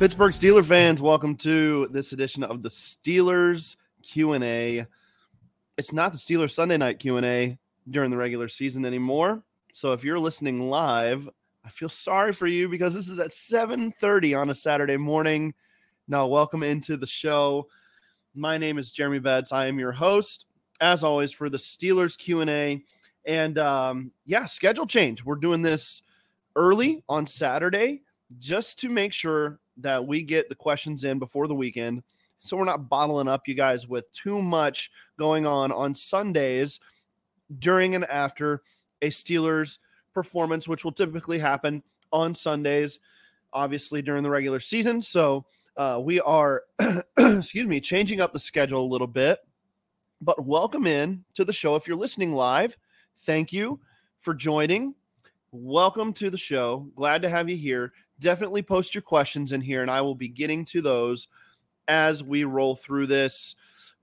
Pittsburgh Steeler fans, welcome to this edition of the Steelers Q&A. It's not the Steelers Sunday night Q&A during the regular season anymore. So if you're listening live, I feel sorry for you because this is at 7:30 on a Saturday morning. Now, welcome into the show. My name is Jeremy Betz. I am your host, as always, for the Steelers Q&A. And um, yeah, schedule change. We're doing this early on Saturday just to make sure that we get the questions in before the weekend. So we're not bottling up you guys with too much going on on Sundays during and after a Steelers performance, which will typically happen on Sundays, obviously during the regular season. So uh, we are, excuse me, changing up the schedule a little bit. But welcome in to the show. If you're listening live, thank you for joining. Welcome to the show. Glad to have you here definitely post your questions in here, and I will be getting to those as we roll through this.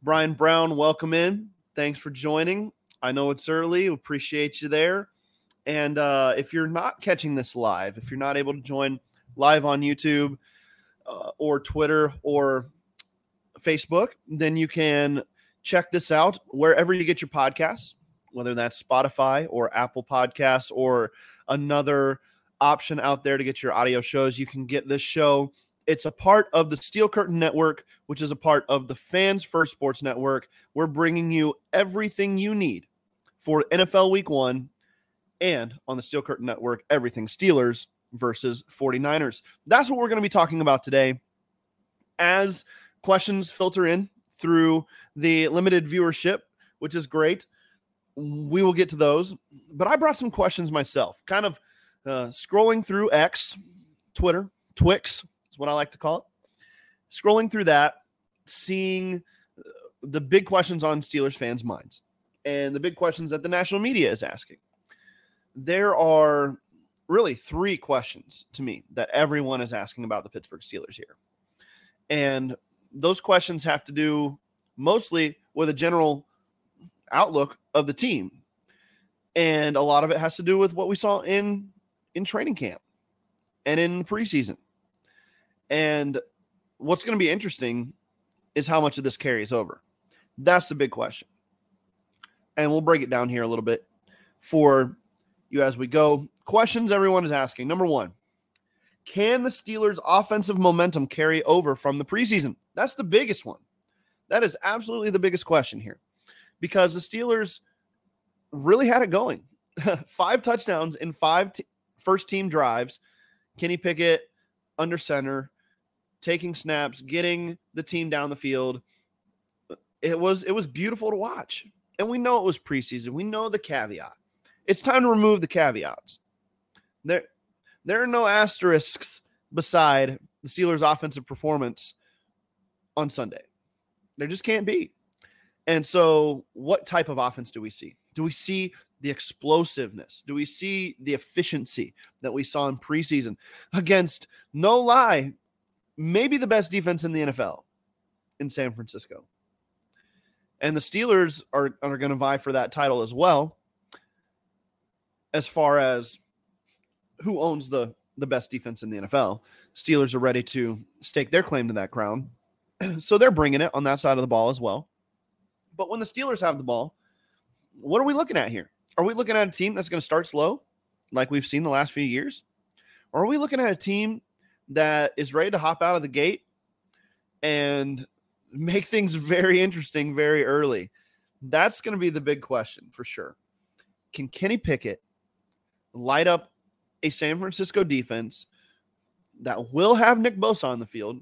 Brian Brown, welcome in. Thanks for joining. I know it's early. Appreciate you there. And uh, if you're not catching this live, if you're not able to join live on YouTube uh, or Twitter or Facebook, then you can check this out wherever you get your podcasts, whether that's Spotify or Apple Podcasts or another option out there to get your audio shows. You can get this show. It's a part of the Steel Curtain Network, which is a part of the Fans First Sports Network. We're bringing you everything you need for NFL Week One and on the Steel Curtain Network, everything Steelers versus 49ers. That's what we're going to be talking about today. As questions filter in through the limited viewership, which is great, we will get to those. But I brought some questions myself, kind of uh, scrolling through X, Twitter, Twix is what I like to call it. Scrolling through that, seeing uh, the big questions on Steelers fans' minds and the big questions that the national media is asking. There are really three questions to me that everyone is asking about the Pittsburgh Steelers here. And those questions have to do mostly with a general outlook of the team. And a lot of it has to do with what we saw in in training camp and in preseason. And what's going to be interesting is how much of this carries over. That's the big question. And we'll break it down here a little bit for you as we go. Questions everyone is asking. Number one, can the Steelers' offensive momentum carry over from the preseason? That's the biggest one. That is absolutely the biggest question here because the Steelers really had it going. five touchdowns in five t- first team drives, Kenny Pickett under center, taking snaps, getting the team down the field. It was it was beautiful to watch. And we know it was preseason. We know the caveat. It's time to remove the caveats. There there are no asterisks beside the Steelers' offensive performance on Sunday. There just can't be. And so, what type of offense do we see? Do we see the explosiveness? Do we see the efficiency that we saw in preseason against, no lie, maybe the best defense in the NFL in San Francisco? And the Steelers are, are going to vie for that title as well, as far as who owns the, the best defense in the NFL. Steelers are ready to stake their claim to that crown. so they're bringing it on that side of the ball as well. But when the Steelers have the ball, what are we looking at here? Are we looking at a team that's going to start slow, like we've seen the last few years? Or are we looking at a team that is ready to hop out of the gate and make things very interesting very early? That's going to be the big question for sure. Can Kenny Pickett light up a San Francisco defense that will have Nick Bosa on the field,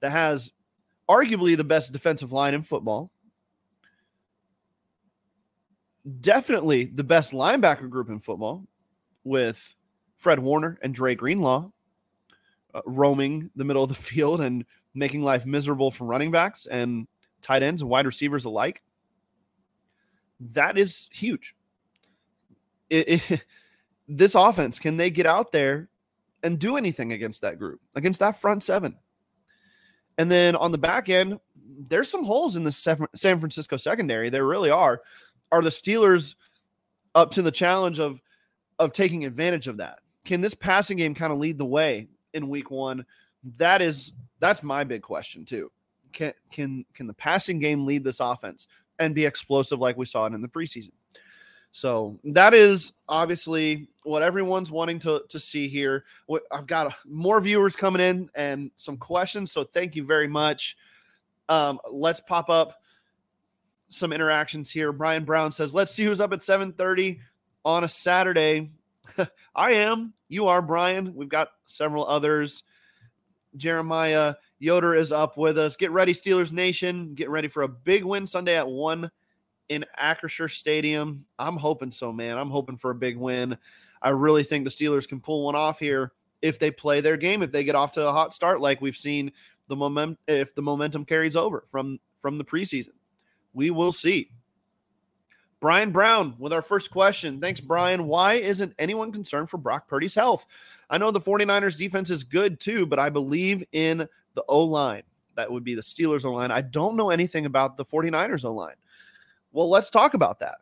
that has arguably the best defensive line in football, definitely the best linebacker group in football with Fred Warner and Dre Greenlaw uh, roaming the middle of the field and making life miserable for running backs and tight ends and wide receivers alike. That is huge. It, it, this offense, can they get out there and do anything against that group, against that front seven? And then on the back end, there's some holes in the San Francisco secondary. There really are are the Steelers up to the challenge of of taking advantage of that? Can this passing game kind of lead the way in week one That is that's my big question too. Can can can the passing game lead this offense and be explosive like we saw it in the preseason? So that is obviously what everyone's wanting to, to see here. I've got more viewers coming in and some questions. So thank you very much. Um, let's pop up some interactions here. Brian Brown says, let's see who's up at 730 on a Saturday. I am. You are, Brian. We've got several others. Jeremiah Yoder is up with us. Get ready, Steelers Nation. Get ready for a big win Sunday at 1 in Acrisure Stadium. I'm hoping so, man. I'm hoping for a big win. I really think the Steelers can pull one off here if they play their game, if they get off to a hot start like we've seen the momentum if the momentum carries over from from the preseason. We will see. Brian Brown with our first question. Thanks, Brian. Why isn't anyone concerned for Brock Purdy's health? I know the 49ers defense is good too, but I believe in the O line. That would be the Steelers O line. I don't know anything about the 49ers O line. Well, let's talk about that.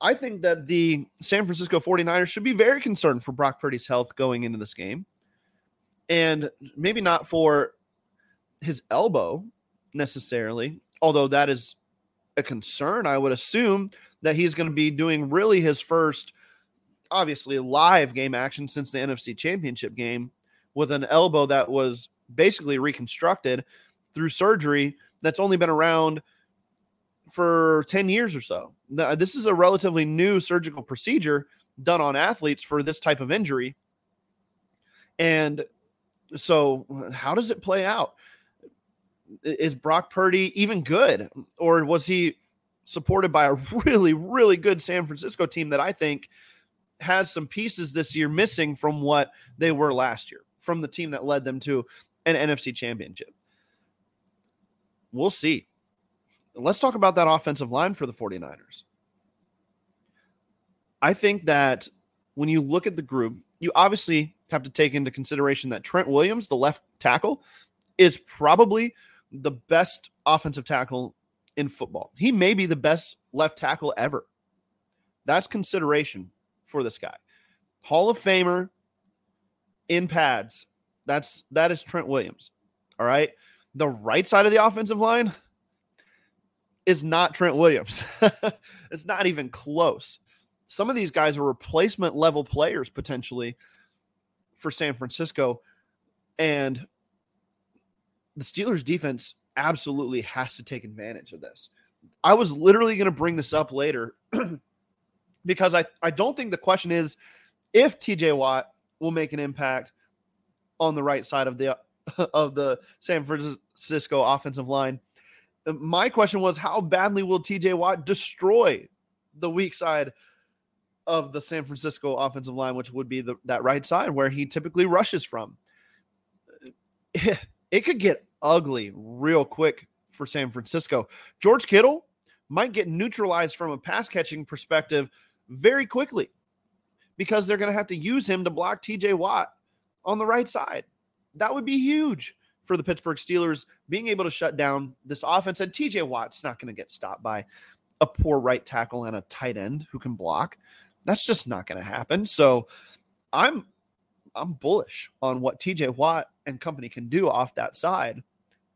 I think that the San Francisco 49ers should be very concerned for Brock Purdy's health going into this game. And maybe not for his elbow necessarily, although that is a concern. I would assume that he's going to be doing really his first, obviously, live game action since the NFC Championship game with an elbow that was basically reconstructed through surgery that's only been around for 10 years or so. This is a relatively new surgical procedure done on athletes for this type of injury. And so, how does it play out? Is Brock Purdy even good? Or was he supported by a really, really good San Francisco team that I think has some pieces this year missing from what they were last year, from the team that led them to an NFC championship? We'll see. Let's talk about that offensive line for the 49ers. I think that when you look at the group, you obviously have to take into consideration that Trent Williams, the left tackle, is probably the best offensive tackle in football. He may be the best left tackle ever. That's consideration for this guy. Hall of Famer in pads. That's that is Trent Williams. All right. The right side of the offensive line, is not Trent Williams. it's not even close. Some of these guys are replacement level players potentially for San Francisco. And the Steelers defense absolutely has to take advantage of this. I was literally going to bring this up later because I, I don't think the question is if TJ Watt will make an impact on the right side of the of the San Francisco offensive line. My question was, how badly will TJ Watt destroy the weak side of the San Francisco offensive line, which would be the, that right side where he typically rushes from? It, could get ugly real quick for San Francisco. George Kittle might get neutralized from a pass catching perspective very quickly because they're going to have to use him to block TJ Watt on the right side. That would be huge for the Pittsburgh Steelers being able to shut down this offense. And TJ Watt's not going to get stopped by a poor right tackle and a tight end who can block. That's just not going to happen. So I'm I'm bullish on what TJ Watt and company can do off that side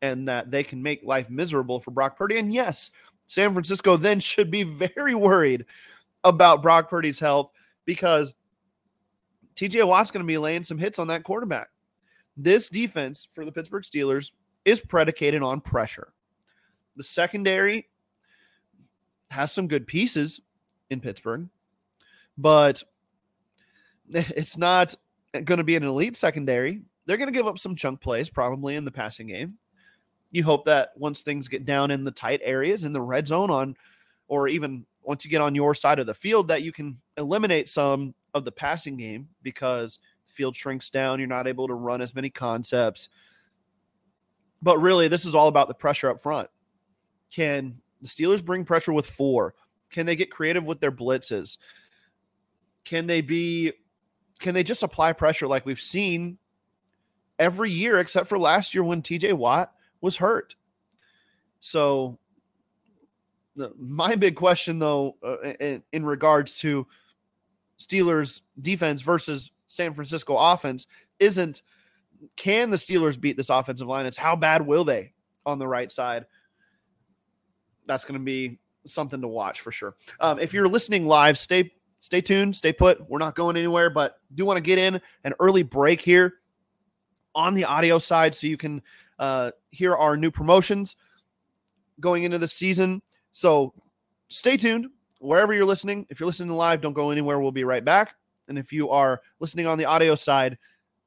and that they can make life miserable for Brock Purdy. And yes, San Francisco then should be very worried about Brock Purdy's health because TJ Watt's going to be laying some hits on that quarterback. This defense for the Pittsburgh Steelers is predicated on pressure. The secondary has some good pieces in Pittsburgh, but it's not going to be an elite secondary. They're going to give up some chunk plays probably in the passing game. You hope that once things get down in the tight areas in the red zone on or even once you get on your side of the field that you can eliminate some of the passing game because the field shrinks down. You're not able to run as many concepts. But really, this is all about the pressure up front. Can the Steelers bring pressure with four? Can they get creative with their blitzes? Can they be can they just apply pressure like we've seen every year except for last year when TJ Watt was hurt? So my big question though uh, in, in regards to Steelers defense versus San Francisco offense isn't can the Steelers beat this offensive line? It's how bad will they on the right side? That's going to be something to watch for sure. Um, if you're listening live, stay stay tuned, stay put. We're not going anywhere, but do want to get in an early break here on the audio side so you can uh, hear our new promotions going into the season. So stay tuned wherever you're listening. If you're listening live, don't go anywhere. We'll be right back. And if you are listening on the audio side,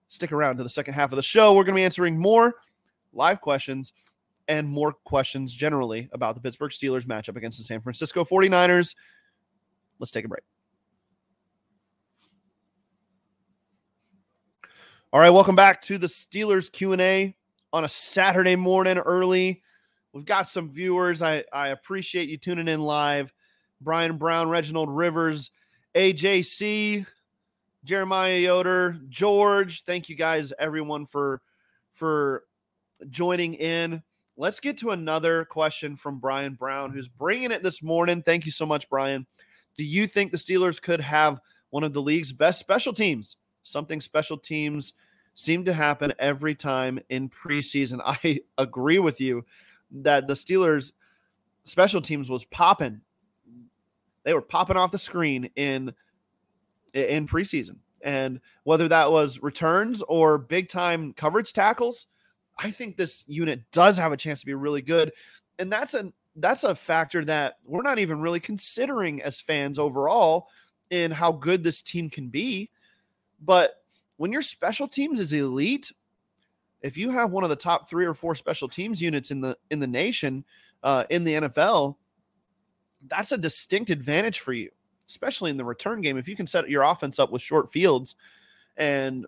stick around to the second half of the show. We're going to be answering more live questions and more questions generally about the Pittsburgh Steelers matchup against the San Francisco 49ers. Let's take a break. All right, welcome back to the Steelers Q&A on a Saturday morning early. We've got some viewers. I, I appreciate you tuning in live. Brian Brown, Reginald Rivers, AJC, Jeremiah Yoder, George. Thank you guys, everyone, for for joining in. Let's get to another question from Brian Brown, who's bringing it this morning. Thank you so much, Brian. Do you think the Steelers could have one of the league's best special teams? Something special teams seem to happen every time in preseason. I agree with you that the Steelers special teams was popping. They were popping off the screen in in preseason. And whether that was returns or big time coverage tackles, I think this unit does have a chance to be really good. And that's a that's a factor that we're not even really considering as fans overall in how good this team can be. But when your special teams is elite, if you have one of the top three or four special teams units in the in the nation, uh, in the NFL, that's a distinct advantage for you especially in the return game, if you can set your offense up with short fields and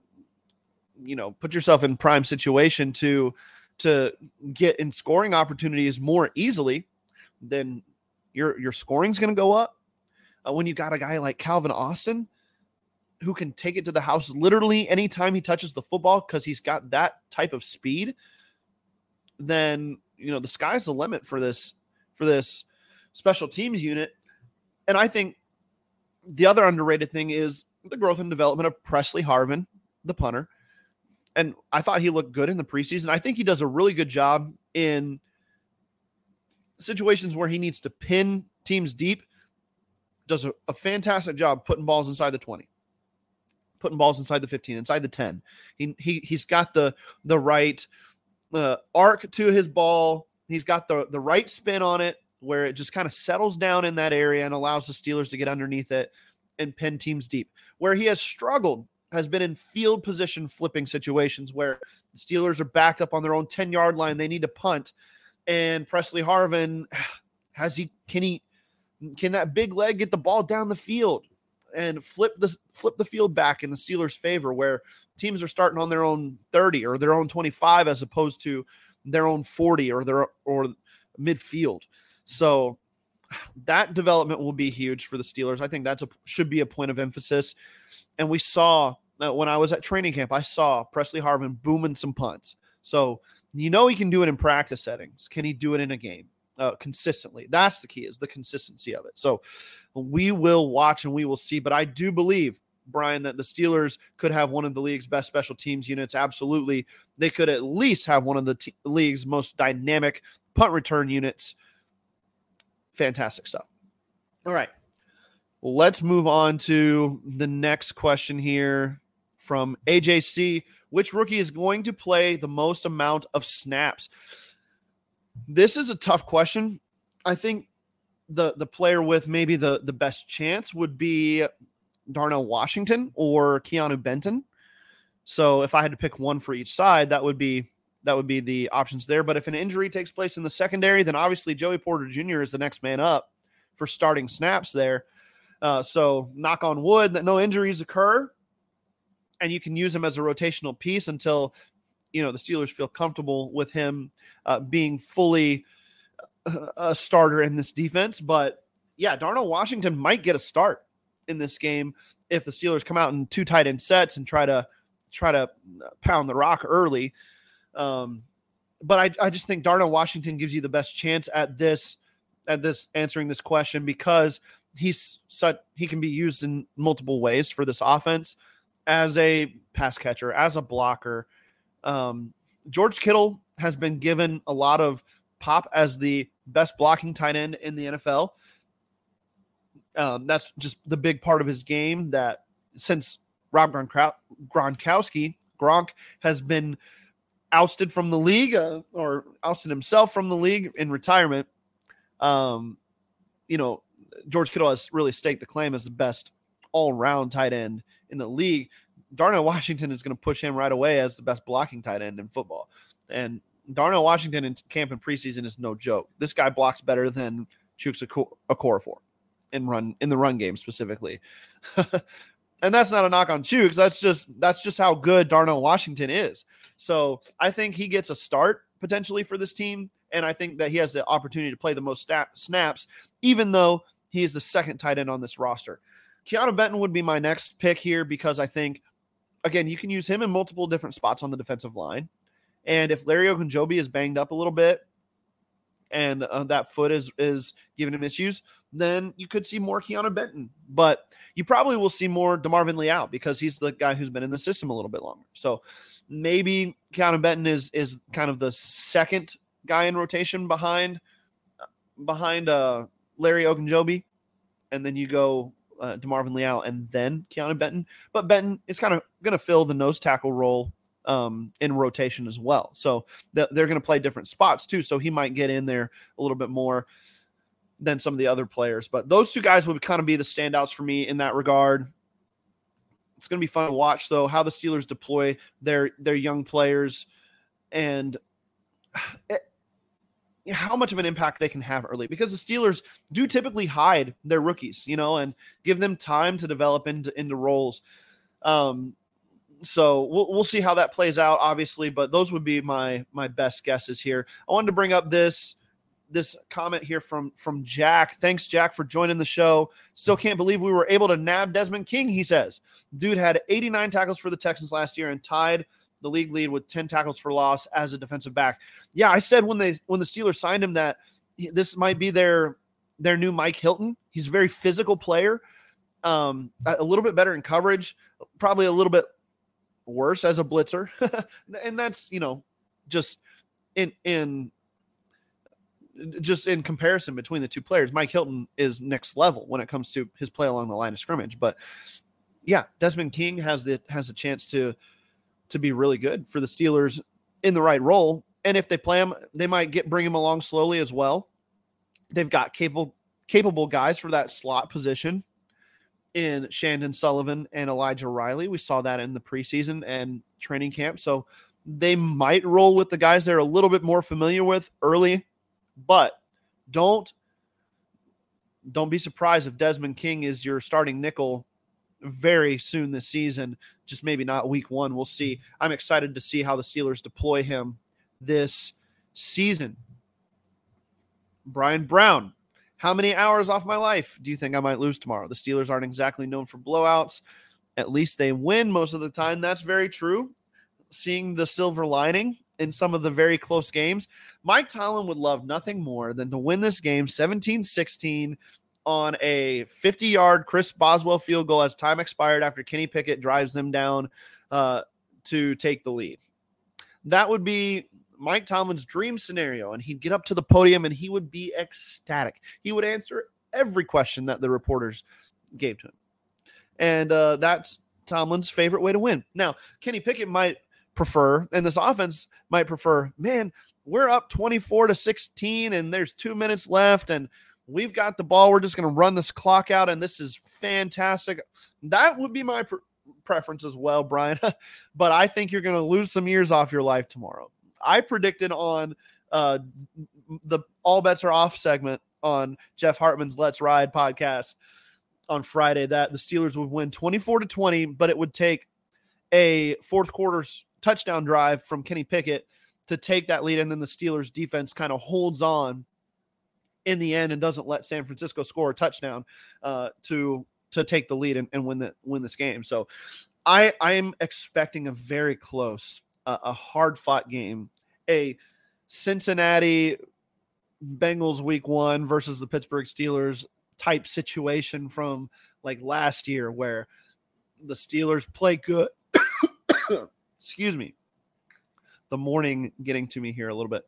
you know put yourself in prime situation to to get in scoring opportunities more easily, then your your scoring's going to go up. Uh, when you got a guy like Calvin Austin who can take it to the house literally anytime he touches the football because he's got that type of speed, then you know the sky's the limit for this for this special teams unit. And I think the other underrated thing is the growth and development of Pressley Harvin, the punter. And I thought he looked good in the preseason. I think he does a really good job in situations where he needs to pin teams deep. Does a, a fantastic job putting balls inside the 20, putting balls inside the 15, inside the 10. He, he he's got the the right uh, arc to his ball. He's got the the right spin on it where it just kind of settles down in that area and allows the Steelers to get underneath it and pin teams deep. Where he has struggled has been in field position flipping situations where the Steelers are backed up on their own 10 yard line. They need to punt. And Pressley Harvin, has he, can he, can that big leg get the ball down the field and flip the flip the field back in the Steelers' favor where teams are starting on their own 30 or their own 25 as opposed to their own 40 or their or midfield. So that development will be huge for the Steelers. I think that's a should be a point of emphasis. And we saw uh, when I was at training camp, I saw Pressley Harvin booming some punts. So you know he can do it in practice settings. Can he do it in a game uh, consistently? That's the key is the consistency of it. So we will watch and we will see. But I do believe Brian, that the Steelers could have one of the league's best special teams units. Absolutely. They could at least have one of the t- league's most dynamic punt return units fantastic stuff. All right. Let's move on to the next question here from AJC. Which rookie is going to play the most amount of snaps? This is a tough question. I think the the player with maybe the the best chance would be Darnell Washington or Keanu Benton. So if I had to pick one for each side, that would be that would be the options there. But if an injury takes place in the secondary, then obviously Joey Porter Jr. is the next man up for starting snaps there. Uh, so knock on wood that no injuries occur, and you can use him as a rotational piece until you know the Steelers feel comfortable with him uh, being fully uh, a starter in this defense. But yeah, Darnell Washington might get a start in this game if the Steelers come out in two tight end sets and try to try to pound the rock early. Um, but I, I just think Darnell Washington gives you the best chance at this at this answering this question because he's such he can be used in multiple ways for this offense as a pass catcher, as a blocker, Um, George Kittle has been given a lot of pop as the best blocking tight end in the NFL. Um, that's just the big part of his game that since Rob Gronkowski, Gronk has been ousted from the league uh, or ousted himself from the league in retirement. Um, you know, George Kittle has really staked the claim as the best all round tight end in the league. Darnell Washington is going to push him right away as the best blocking tight end in football. And Darnell Washington in camp and preseason is no joke. This guy blocks better than Chuks Okorafor in run in the run game specifically. and that's not a knock on Chuks. That's just that's just how good Darnell Washington is. So I think he gets a start potentially for this team, and I think that he has the opportunity to play the most snaps, even though he is the second tight end on this roster. Keanu Benton would be my next pick here because I think, again, you can use him in multiple different spots on the defensive line. And if Larry Ogunjobi is banged up a little bit, and uh, that foot is is giving him issues, then you could see more Keanu Benton. But you probably will see more DeMarvin Leal because he's the guy who's been in the system a little bit longer. So maybe Keanu Benton is is kind of the second guy in rotation behind behind uh, Larry Ogunjobi, and then you go uh, DeMarvin Leal and then Keanu Benton. But Benton is kind of going to fill the nose tackle role um, in rotation as well. So th- they're going to play different spots too. So he might get in there a little bit more than some of the other players. But those two guys would kind of be the standouts for me in that regard. It's going to be fun to watch though how the Steelers deploy their their young players and it, how much of an impact they can have early because the Steelers do typically hide their rookies, you know, and give them time to develop into into roles. Um, so we'll we'll see how that plays out, obviously. But those would be my my best guesses here. I wanted to bring up this this comment here from from Jack. Thanks, Jack, for joining the show. Still can't believe we were able to nab Desmond King. He says, dude had 89 tackles for the Texans last year and tied the league lead with 10 tackles for loss as a defensive back. Yeah, I said when they when the Steelers signed him that this might be their their new Mike Hilton. He's a very physical player. Um, a little bit better in coverage, probably a little bit worse as a blitzer, and that's you know just in in just in comparison between the two players. Mike Hilton is next level when it comes to his play along the line of scrimmage, but yeah, Desmond King has the has a chance to to be really good for the Steelers in the right role. And if they play him, they might get bring him along slowly as well. They've got capable capable guys for that slot position in Chandon Sullivan and Elijah Riley. We saw that in the preseason and training camp. So they might roll with the guys they're a little bit more familiar with early, but don't don't be surprised if Desmond King is your starting nickel very soon this season. Just maybe not week one. We'll see. Mm-hmm. I'm excited to see how the Steelers deploy him this season. Brian Brown how many hours off my life do you think I might lose tomorrow? The Steelers aren't exactly known for blowouts. At least they win most of the time. That's very true. Seeing the silver lining in some of the very close games, Mike Tomlin would love nothing more than to win this game 17 16 on a 50 yard Chris Boswell field goal as time expired after Kenny Pickett drives them down uh, to take the lead. That would be Mike Tomlin's dream scenario, and he'd get up to the podium and he would be ecstatic. He would answer every question that the reporters gave to him. And uh, that's Tomlin's favorite way to win. Now, Kenny Pickett might prefer, and this offense might prefer, man, we're up 24 to 16, and there's two minutes left, and we've got the ball. We're just going to run this clock out, and this is fantastic. That would be my pre- preference as well, Brian. but I think you're going to lose some years off your life tomorrow. I predicted on uh, the All Bets Are Off segment on Jeff Hartman's Let's Ride podcast on Friday that the Steelers would win 24 to 20, but it would take a fourth quarter touchdown drive from Kenny Pickett to take that lead. And then the Steelers defense kind of holds on in the end and doesn't let San Francisco score a touchdown uh, to to take the lead and, and win the win this game. So I I am expecting a very close a, a hard fought game, a Cincinnati Bengals week one versus the Pittsburgh Steelers type situation from like last year where the Steelers play good. excuse me. the morning getting to me here a little bit.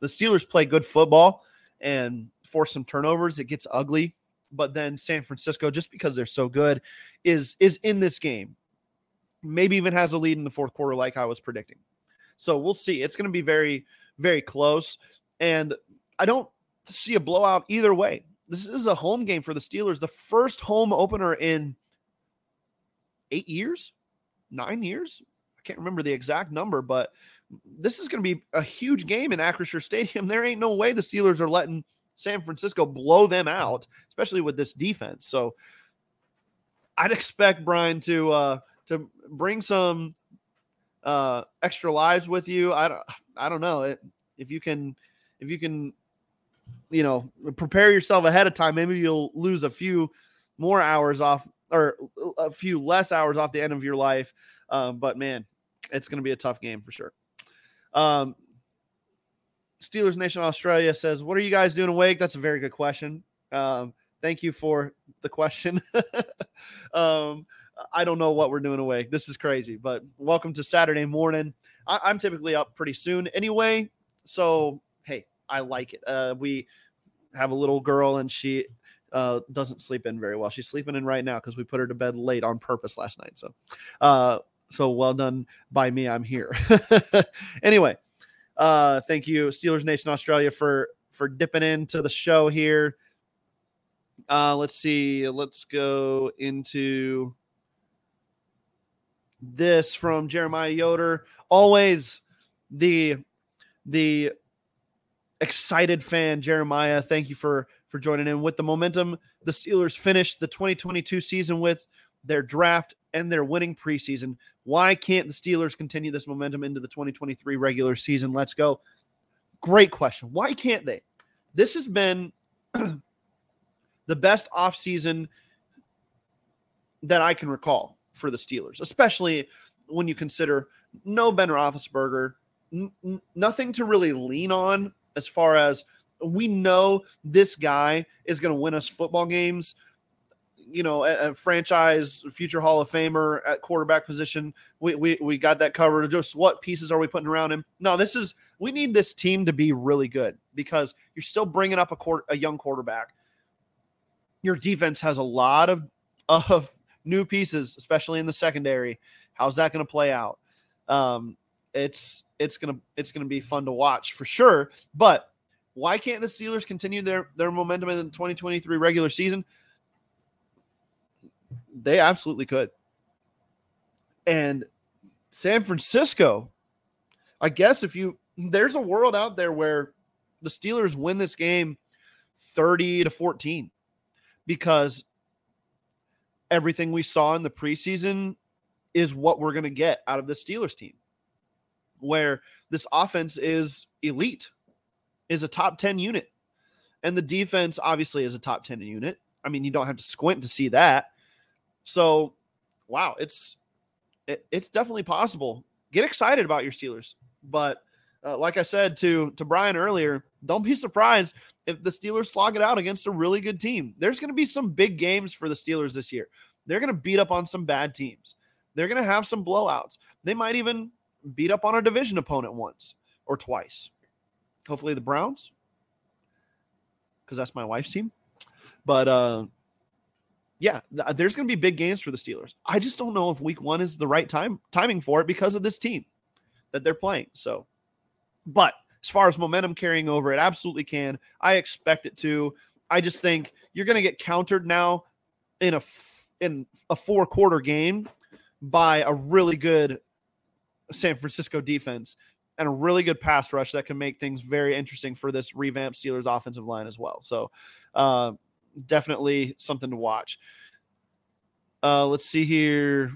The Steelers play good football and force some turnovers. It gets ugly, but then San Francisco, just because they're so good, is is in this game. Maybe even has a lead in the fourth quarter, like I was predicting. So we'll see. It's going to be very, very close, and I don't see a blowout either way. This is a home game for the Steelers, the first home opener in eight years, nine years. I can't remember the exact number, but this is going to be a huge game in Acrisure Stadium. There ain't no way the Steelers are letting San Francisco blow them out, especially with this defense. So I'd expect Brian to uh, to bring some uh, extra lives with you. I don't I don't know if you can if you can you know prepare yourself ahead of time. Maybe you'll lose a few more hours off or a few less hours off the end of your life. Um, but man, it's going to be a tough game for sure. Um, Steelers Nation Australia says, "What are you guys doing awake?" That's a very good question. Um, thank you for the question. um, I don't know what we're doing awake. This is crazy, but welcome to Saturday morning. I- am typically up pretty soon anyway, so hey, I like it. Uh, we have a little girl, and she uh, doesn't sleep in very well. She's sleeping in right now because we put her to bed late on purpose last night. So, uh, so well done by me. I'm here. anyway, uh, thank you, Steelers Nation Australia, for for dipping into the show here. Uh, let's see. Let's go into this from Jeremiah Yoder. Always the the excited fan, Jeremiah. Thank you for for joining in with the momentum. The Steelers finished the 2022 season with their draft and they're winning preseason. Why can't the Steelers continue this momentum into the 2023 regular season? Let's go. Great question. Why can't they? This has been the best offseason that I can recall for the Steelers, especially when you consider no Ben Roethlisberger, n- nothing to really lean on as far as we know this guy is going to win us football games you know, a, a, franchise future Hall of Famer at quarterback position. We, we we got that covered. Just what pieces are we putting around him? No, this is we need this team to be really good because you're still bringing up a court, a young quarterback. Your defense has a lot of of new pieces, especially in the secondary. How's that going to play out? Um, it's it's gonna it's gonna be fun to watch for sure. But why can't the Steelers continue their their momentum in the 2023 regular season? They absolutely could. And San Francisco, I guess if you there's a world out there where the Steelers win this game 30 to 14 because everything we saw in the preseason is what we're going to get out of the Steelers team. Where this offense is elite, is a top 10 unit. And the defense obviously is a top 10 unit. I mean, you don't have to squint to see that. So, wow, it's it, it's definitely possible. Get excited about your Steelers, but uh, like I said to to Brian earlier, don't be surprised if the Steelers slog it out against a really good team. There's going to be some big games for the Steelers this year. They're going to beat up on some bad teams. They're going to have some blowouts. They might even beat up on a division opponent once or twice. Hopefully the Browns, because that's my wife's team. But uh, yeah, there's going to be big games for the Steelers. I just don't know if week one is the right time timing for it because of this team that they're playing. So, but as far as momentum carrying over, it absolutely can. I expect it to. I just think you're going to get countered now in a in a four quarter game by a really good San Francisco defense and a really good pass rush that can make things very interesting for this revamped Steelers offensive line as well. So, uh, definitely something to watch. Uh, let's see here.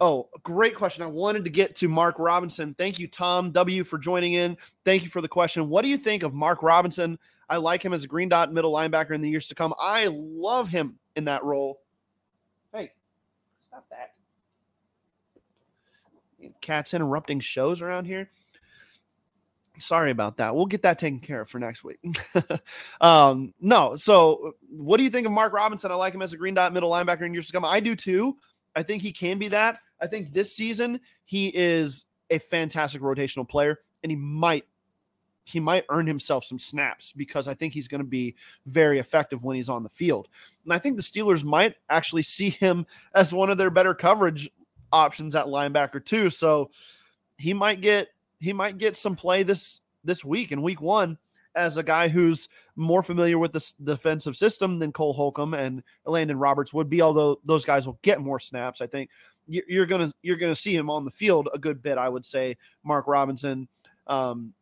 Oh, great question. I wanted to get to Mark Robinson. Thank you, Tom W, for joining in. Thank you for the question. What do you think of Mark Robinson? I like him as a green dot middle linebacker in the years to come. I love him in that role. Hey, stop that. Cats interrupting shows around here sorry about that. We'll get that taken care of for next week. um, no, so what do you think of Mark Robinson? I like him as a green dot middle linebacker in years to come. I do too. I think he can be that. I think this season he is a fantastic rotational player, and he might he might earn himself some snaps because I think he's going to be very effective when he's on the field. And I think the Steelers might actually see him as one of their better coverage options at linebacker too. So he might get he might get some play this this week in week 1 as a guy who's more familiar with the defensive system than Cole Holcomb and Elandon Roberts would be although those guys will get more snaps. I think you're to you're to see him on the field a good bit I would say Mark Robinson um,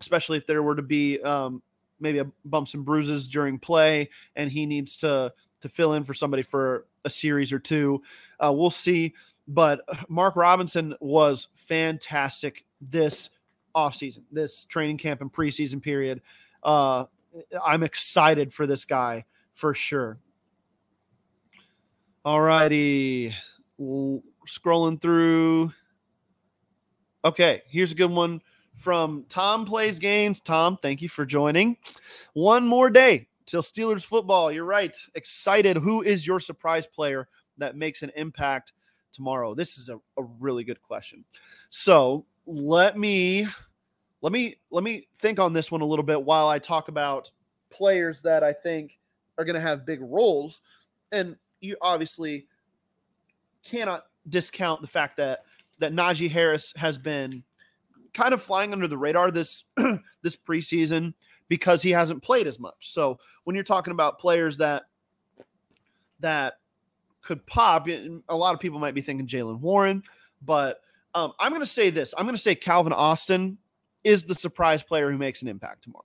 especially if there were to be um, maybe a bumps and bruises during play, and he needs to to fill in for somebody for a series or two. Uh, we'll see. But Mark Robinson was fantastic this offseason, this training camp and preseason period. Uh, I'm excited for this guy for sure. All righty. Scrolling through. Okay, here's a good one from Tom Plays Games. Tom, thank you for joining. One more day till Steelers football. You're right. Excited. Who is your surprise player that makes an impact tomorrow? This is a, a really good question. So let me let me let me think on this one a little bit while I talk about players that I think are going to have big roles. And you obviously cannot discount the fact that that Najee Harris has been kind of flying under the radar this this preseason because he hasn't played as much. So when you're talking about players that that could pop, a lot of people might be thinking Jaylen Warren, but um, I'm going to say this: I'm going to say Calvin Austin is the surprise player who makes an impact tomorrow.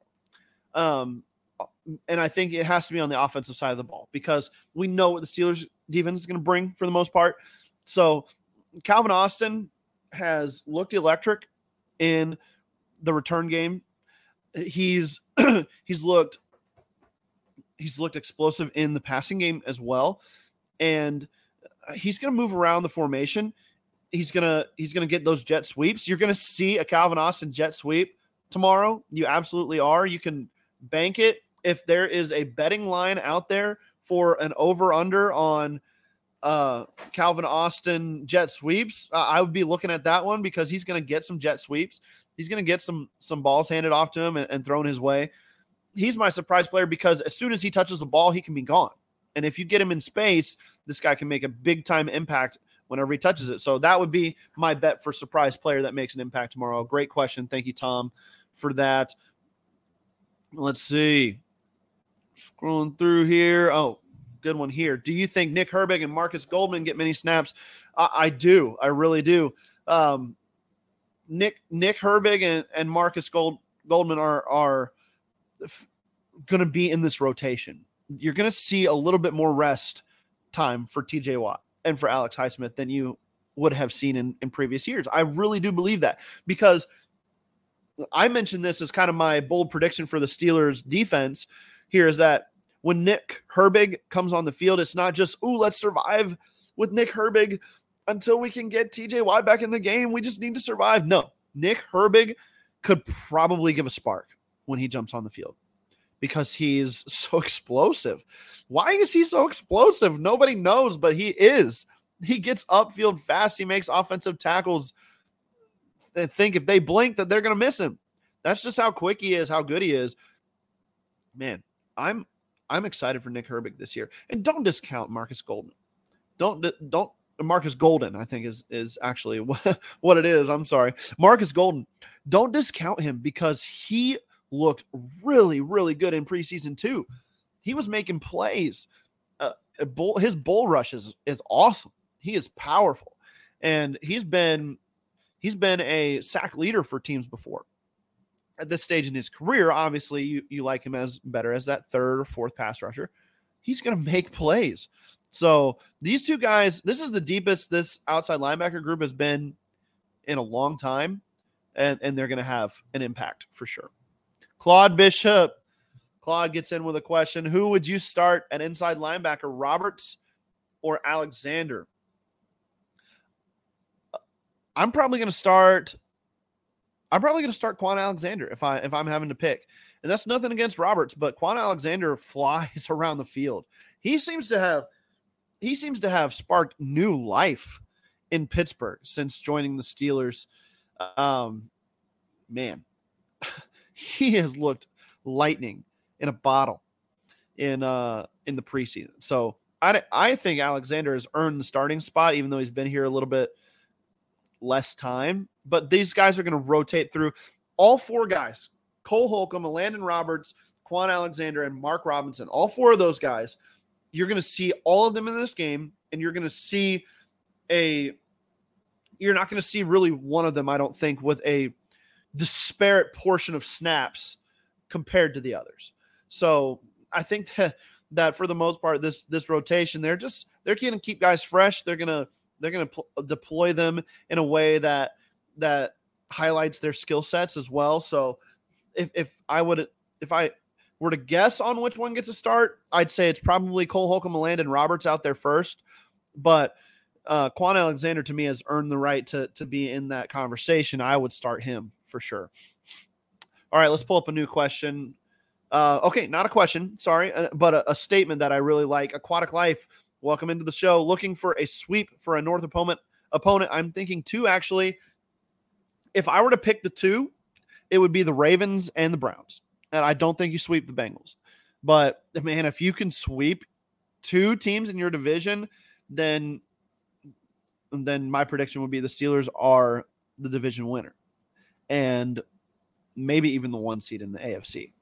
Um, and I think it has to be on the offensive side of the ball because we know what the Steelers defense is going to bring for the most part. So Calvin Austin has looked electric in the return game. He's he's looked he's looked explosive in the passing game as well, and he's going to move around the formation. He's gonna he's gonna get those jet sweeps. You're gonna see a Calvin Austin jet sweep tomorrow. You absolutely are. You can bank it if there is a betting line out there for an over under on uh, Calvin Austin jet sweeps, uh, I would be looking at that one because he's going to get some jet sweeps. He's going to get some some balls handed off to him and, and thrown his way. He's my surprise player because as soon as he touches the ball, he can be gone. And if you get him in space, this guy can make a big time impact whenever he touches it. So that would be my bet for surprise player that makes an impact tomorrow. Great question. Thank you, Tom, for that. Let's see. Scrolling through here. Oh, good one here. Do you think Nick Herbig and Marcus Goldman get many snaps? I, I do. I really do. Um, Nick Nick Herbig and, and Marcus Gold, Goldman are are f- going to be in this rotation. You're going to see a little bit more rest time for TJ Watt and for Alex Highsmith than you would have seen in, in previous years. I really do believe that because I mentioned this as kind of my bold prediction for the Steelers defense here is that when Nick Herbig comes on the field, it's not just, ooh, let's survive with Nick Herbig until we can get TJ Watt back in the game. We just need to survive. No, Nick Herbig could probably give a spark when he jumps on the field because he's so explosive. Why is he so explosive? Nobody knows, but he is. He gets upfield fast. He makes offensive tackles think if they blink that they're going to miss him. That's just how quick he is, how good he is. Man, I'm I'm excited for Nick Herbig this year. And don't discount Marcus Golden. Don't don't Marcus Golden, I think is is actually what it is. I'm sorry. Marcus Golden. Don't discount him because he looked really really good in preseason too. He was making plays. Uh, bull, his bull rush is is awesome. He is powerful. And he's been he's been a sack leader for teams before at this stage in his career, obviously you, you like him as better as that third or fourth pass rusher. He's going to make plays. So these two guys, this is the deepest this outside linebacker group has been in a long time, and, and they're going to have an impact for sure. Claude Bishop. Claude gets in with a question. Who would you start at inside linebacker, Roberts or Alexander? I'm probably going to start I'm probably going to start Kwon Alexander if I if I'm having to pick. And that's nothing against Roberts, but Kwon Alexander flies around the field. He seems to have he seems to have sparked new life in Pittsburgh since joining the Steelers. Um, man, he has looked lightning in a bottle in uh in the preseason. So I I think Alexander has earned the starting spot, even though he's been here a little bit less time. But these guys are going to rotate through all four guys: Cole Holcomb, Elandon Roberts, Kwon Alexander, and Mark Robinson. All four of those guys, you're going to see all of them in this game, and you're going to see a. You're not going to see really one of them, I don't think, with a disparate portion of snaps compared to the others. So I think that for the most part, this this rotation, they're just they're going to keep guys fresh. They're gonna they're gonna pl- deploy them in a way that that highlights their skill sets as well. So if if I would if I were to guess on which one gets a start, I'd say it's probably Cole Holcomb, and Elandon Roberts out there first. But uh, Kwon Alexander to me has earned the right to to be in that conversation. I would start him for sure. All right, let's pull up a new question. Uh, okay, not a question, sorry, uh, but a, a, statement that I really like. Aquatic Life, welcome into the show. Looking for a sweep for a North opponent. Opponent, I'm thinking two actually. If I were to pick the two, it would be the Ravens and the Browns, and I don't think you sweep the Bengals. But man, if you can sweep two teams in your division, then then my prediction would be the Steelers are the division winner, and maybe even the one seed in the AFC.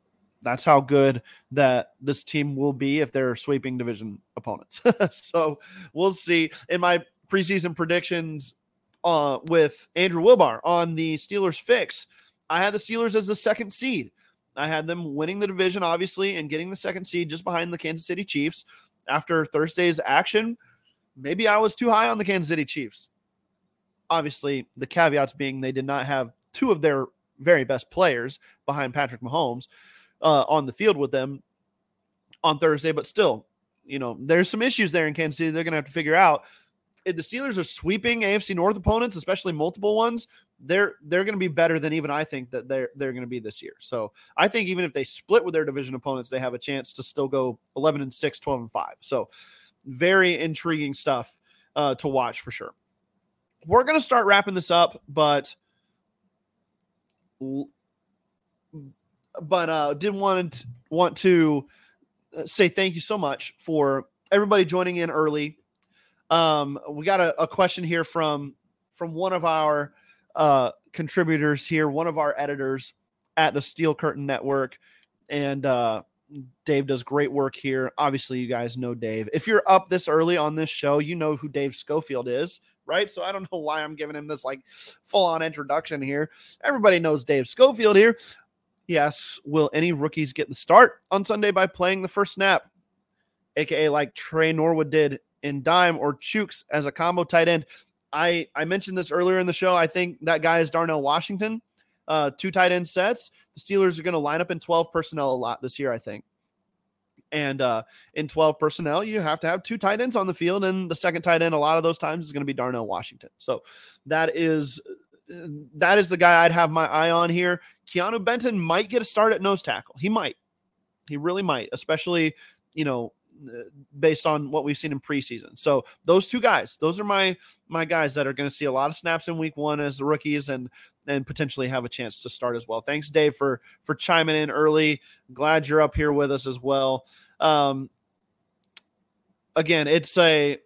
That's how good that this team will be if they're sweeping division opponents. so we'll see. In my preseason predictions uh, with Andrew Wilbar on the Steelers fix, I had the Steelers as the second seed. I had them winning the division, obviously, and getting the second seed just behind the Kansas City Chiefs. After Thursday's action, maybe I was too high on the Kansas City Chiefs. Obviously, the caveats being they did not have two of their very best players behind Patrick Mahomes uh, on the field with them on Thursday, but still, you know, there's some issues there in Kansas City they're going to have to figure out. If the Steelers are sweeping AFC North opponents, especially multiple ones, they're they're going to be better than even I think that they're they're going to be this year. So I think even if they split with their division opponents, they have a chance to still go 11 and 6, 12 and 5. So very intriguing stuff uh, to watch for sure. We're going to start wrapping this up, but but uh, did want want to uh, say thank you so much for everybody joining in early. Um, we got a, a question here from from one of our uh, contributors here, one of our editors at the Steel Curtain Network, and uh, Dave does great work here. Obviously, you guys know Dave. If you're up this early on this show, you know who Dave Schofield is, right? So I don't know why I'm giving him this like full on introduction here. Everybody knows Dave Schofield here. He asks, Will any rookies get the start on Sunday by playing the first snap? AKA like Tre Norwood did in dime or Chuks as a combo tight end. I, I mentioned this earlier in the show. I think that guy is Darnell Washington. Uh, two tight end sets. The Steelers are going to line up in 12 personnel a lot this year, I think. And uh, in 12 personnel, you have to have two tight ends on the field. And the second tight end, a lot of those times, is going to be Darnell Washington. So that is that is the guy I'd have my eye on here. Keanu Benton might get a start at nose tackle. He might. He really might, especially, you know, based on what we've seen in preseason. So those two guys, those are my my guys that are going to see a lot of snaps in week 1 as the rookies and and potentially have a chance to start as well. Thanks Dave for for chiming in early. Glad you're up here with us as well. Um again, it's a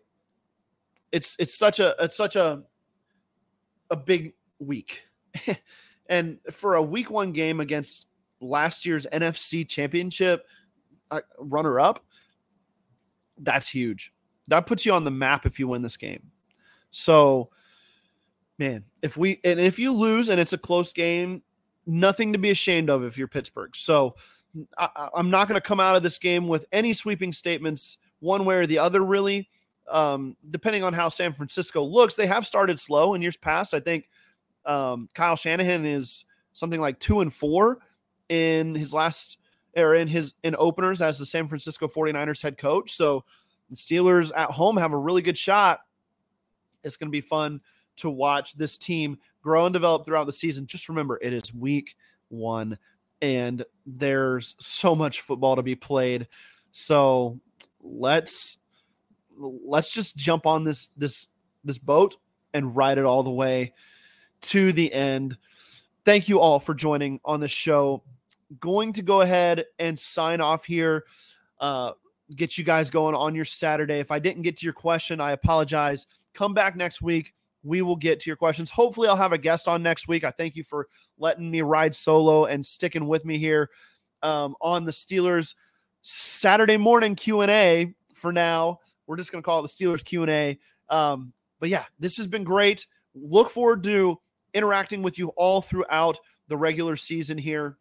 it's it's such a it's such a a big week. and for a week one game against last year's NFC championship uh, runner up, that's huge. That puts you on the map if you win this game. So, man, if we and if you lose and it's a close game, nothing to be ashamed of if you're Pittsburgh. So, I, am not going to come out of this game with any sweeping statements one way or the other, really. Um, depending on how San Francisco looks, they have started slow in years past. I think um, Kyle Shanahan is something like two and four in his last or in his in openers as the San Francisco 49ers head coach. So the Steelers at home have a really good shot. It's going to be fun to watch this team grow and develop throughout the season. Just remember, it is week one and there's so much football to be played. So let's let's just jump on this this this boat and ride it all the way to the end. Thank you all for joining on the show. Going to go ahead and sign off here. Uh, get you guys going on your Saturday. If I didn't get to your question, I apologize. Come back next week. We will get to your questions. Hopefully, I'll have a guest on next week. I thank you for letting me ride solo and sticking with me here um, on the Steelers Saturday morning Q and A. For now, we're just going to call it the Steelers Q and A. Um, but yeah, this has been great. Look forward to interacting with you all throughout the regular season here.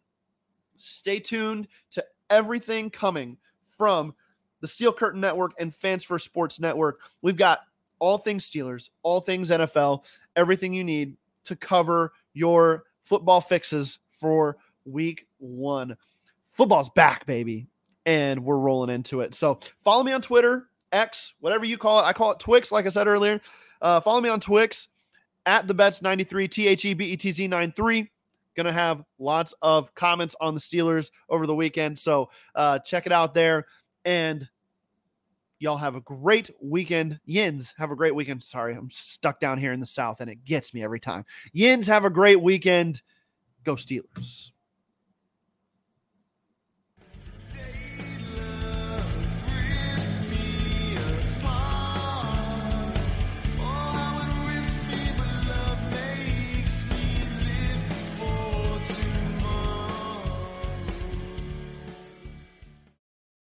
Stay tuned to everything coming from the Steel Curtain Network and Fans First Sports Network. We've got all things Steelers, all things NFL, everything you need to cover your football fixes for week one. Football's back, baby. And we're rolling into it. So follow me on Twitter, X, whatever you call it. I call it Twix, like I said earlier. Uh, follow me on Twix at the Betz 93, T H E B E T Z 93. Going to have lots of comments on the Steelers over the weekend. So uh, check it out there. And y'all have a great weekend. Yins, have a great weekend. Sorry, I'm stuck down here in the South and it gets me every time. Yins, have a great weekend. Go Steelers.